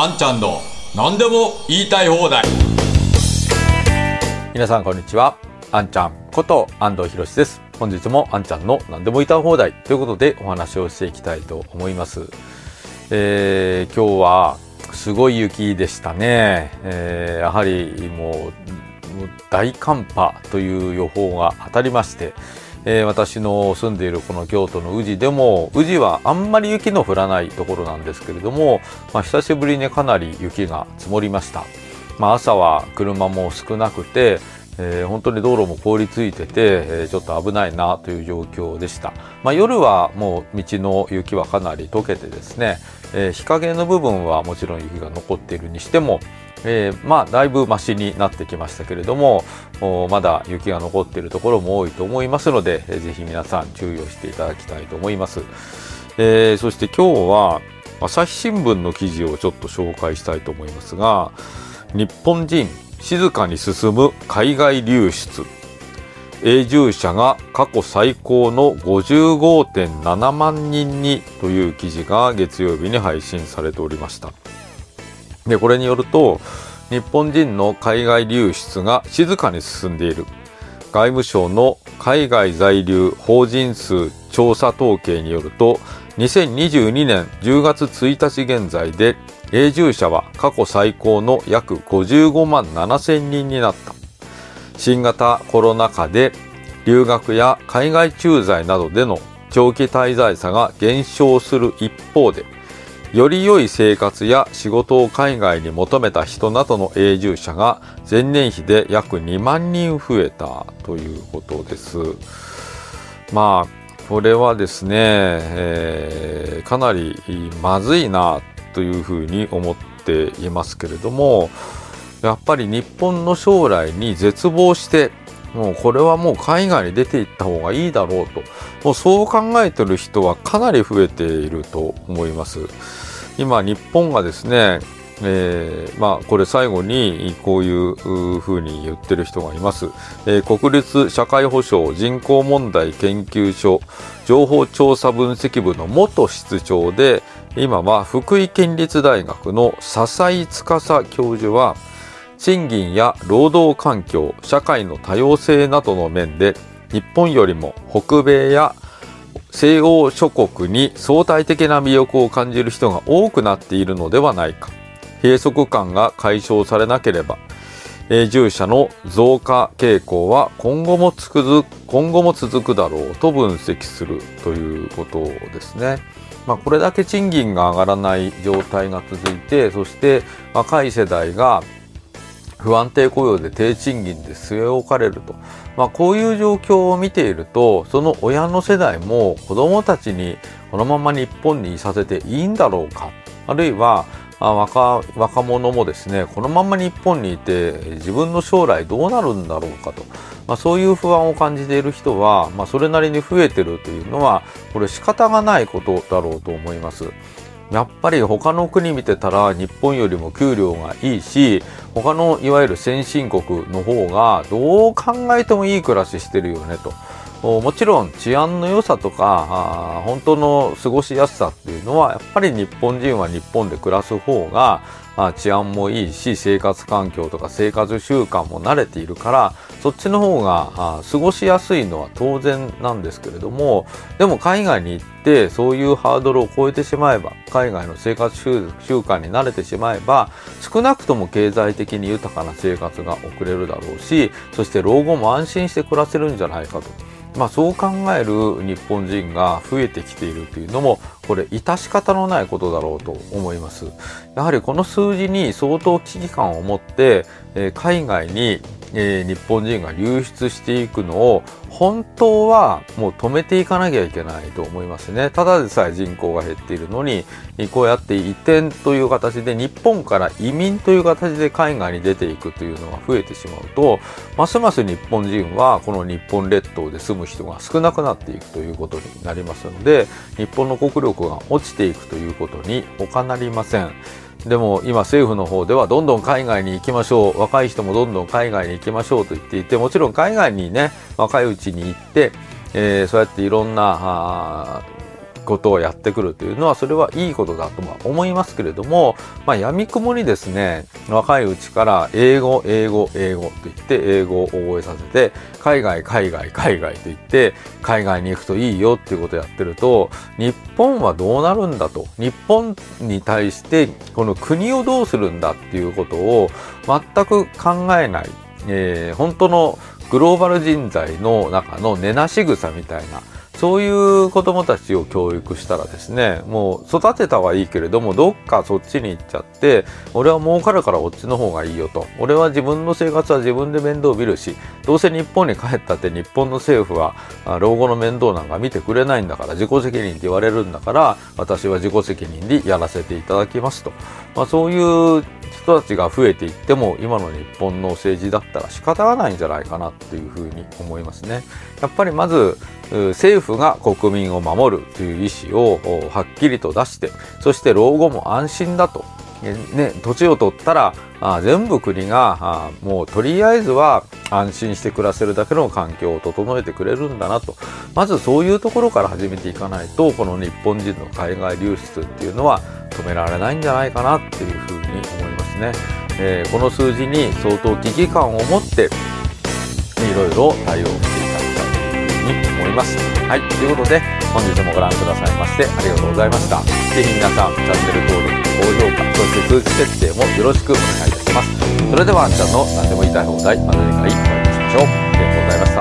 あんちゃんの何でも言いたい放題。皆さんこんにちは。あんちゃんこと安藤博です。本日もあんちゃんの何でも言いたい放題ということでお話をしていきたいと思います、えー今日はすごい雪でしたね、えーやはりもうもう大寒波という予報が当たりまして、えー私の住んでいるこの京都の宇治でも宇治はあんまり雪の降らないところなんですけれども、まあ、久しぶりにかなり雪が積もりました、まあ、朝は車も少なくて、えー本当に道路も凍りついてて、えーちょっと危ないなという状況でした、まあ、夜はもう道の雪はかなり溶けてですね、え日陰の部分はもちろん雪が残っているにしても、えーまあだいぶマシになってきましたけれどもまだ雪が残っているところも多いと思いますので、えーぜひ皆さん注意をしていただきたいと思います、えーそして今日は朝日新聞の記事をちょっと紹介したいと思いますが日本人静かに進む海外流出。永住者が過去最高の55.7万人にという記事が月曜日に配信されておりました。でこれによると日本人の海外流出が静かに進んでいる。外務省の海外在留法人数調査統計によると2022年10月1日現在で永住者は過去最高の約55万7千人になった。新型コロナ禍で留学や海外駐在などでの長期滞在者が減少する一方でより良い生活や仕事を海外に求めた人などの永住者が前年比で約2万人増えたということです。まあこれはですね、えーかなりまずいなというふうに思っていますけれどもやっぱり日本の将来に絶望してもうこれはもう海外に出ていった方がいいだろうともうそう考えてる人はかなり増えていると思います。今日本がですねえーまあ、これ最後にこういうふうに言ってる人がいます、えー国立社会保障人口問題研究所情報調査分析部の元室長で今は福井県立大学の笹井司教授は賃金や労働環境社会の多様性などの面で日本よりも北米や西欧諸国に相対的な魅力を感じる人が多くなっているのではないか閉塞感が解消されなければ永住者の増加傾向は今後も続く今後も続くだろうと分析するということですね。まあ、これだけ賃金が上がらない状態が続いてそして若い世代が不安定雇用で低賃金で据え置かれると、まあ、こういう状況を見ているとその親の世代も子どもたちにこのまま日本にいさせていいんだろうか。あるいは若若者もですねこのまま日本にいて自分の将来どうなるんだろうかと、まあ、そういう不安を感じている人は、まあ、それなりに増えてるというのはこれ仕方がないことだろうと思います。やっぱり他の国見てたら日本よりも給料がいいし他のいわゆる先進国の方がどう考えてもいい暮らししてるよねと。もちろん治安の良さとか本当の過ごしやすさっていうのはやっぱり日本人は日本で暮らす方が治安もいいし生活環境とか生活習慣も慣れているからそっちの方が過ごしやすいのは当然なんですけれどもでも海外に行ってそういうハードルを超えてしまえば海外の生活習慣に慣れてしまえば少なくとも経済的に豊かな生活が送れるだろうしそして老後も安心して暮らせるんじゃないかと。まあ、そう考える日本人が増えてきているというのもこれ致し方のないことだろうと思います。やはりこの数字に相当危機感を持って、え海外に、え日本人が流出していくのを本当はもう止めていかなきゃいけないと思いますね。ただでさえ人口が減っているのにこうやって移転という形で日本から移民という形で海外に出ていくというのが増えてしまうとますます日本人はこの日本列島で住む人が少なくなっていくということになりますので日本の国力が落ちていくということに他なりません。でも今政府の方ではどんどん海外に行きましょう若い人もどんどん海外に行きましょうと言っていてもちろん海外にね若いうちに行って、えーそうやっていろんなあことをやってくるというのはそれはいいことだとは思いますけれども、まあ、闇雲にですね若いうちから英語英語英語と言って英語を覚えさせて海外海外海外と言って海外に行くといいよっていうことをやってると日本はどうなるんだと。日本に対してこの国をどうするんだっていうことを全く考えない、えー、本当のグローバル人材の中の根なし草みたいなそういう子供たちを教育したらですね、もう育てたはいいけれども、どっかそっちに行っちゃって、俺は儲かるからこっちの方がいいよと。俺は自分の生活は自分で面倒を見るし、どうせ日本に帰ったって日本の政府は老後の面倒なんか見てくれないんだから、自己責任って言われるんだから、私は自己責任でやらせていただきますと。まあそういう人たちが増えていっても今の日本の政治だったら仕方がないんじゃないかなっていうふうに思いますね。やっぱりまず政府が国民を守るという意思をはっきりと出してそして老後も安心だとね、土地を取ったらあ全部国があもうとりあえずは安心して暮らせるだけの環境を整えてくれるんだなとまずそういうところから始めていかないとこの日本人の海外流出っていうのは止められないんじゃないかなっていうふうに思いますね、えー、この数字に相当危機感を持っていろいろ対応していただきたいというふうに思います。はいということで本日もご覧くださいましてありがとうございました。是非皆さんチャンネル登録高評価そして通知設定もよろしくお願いいたします。それではあんちゃんの何でも言いたい放題また次回お会いしましょう。ありがとうございました。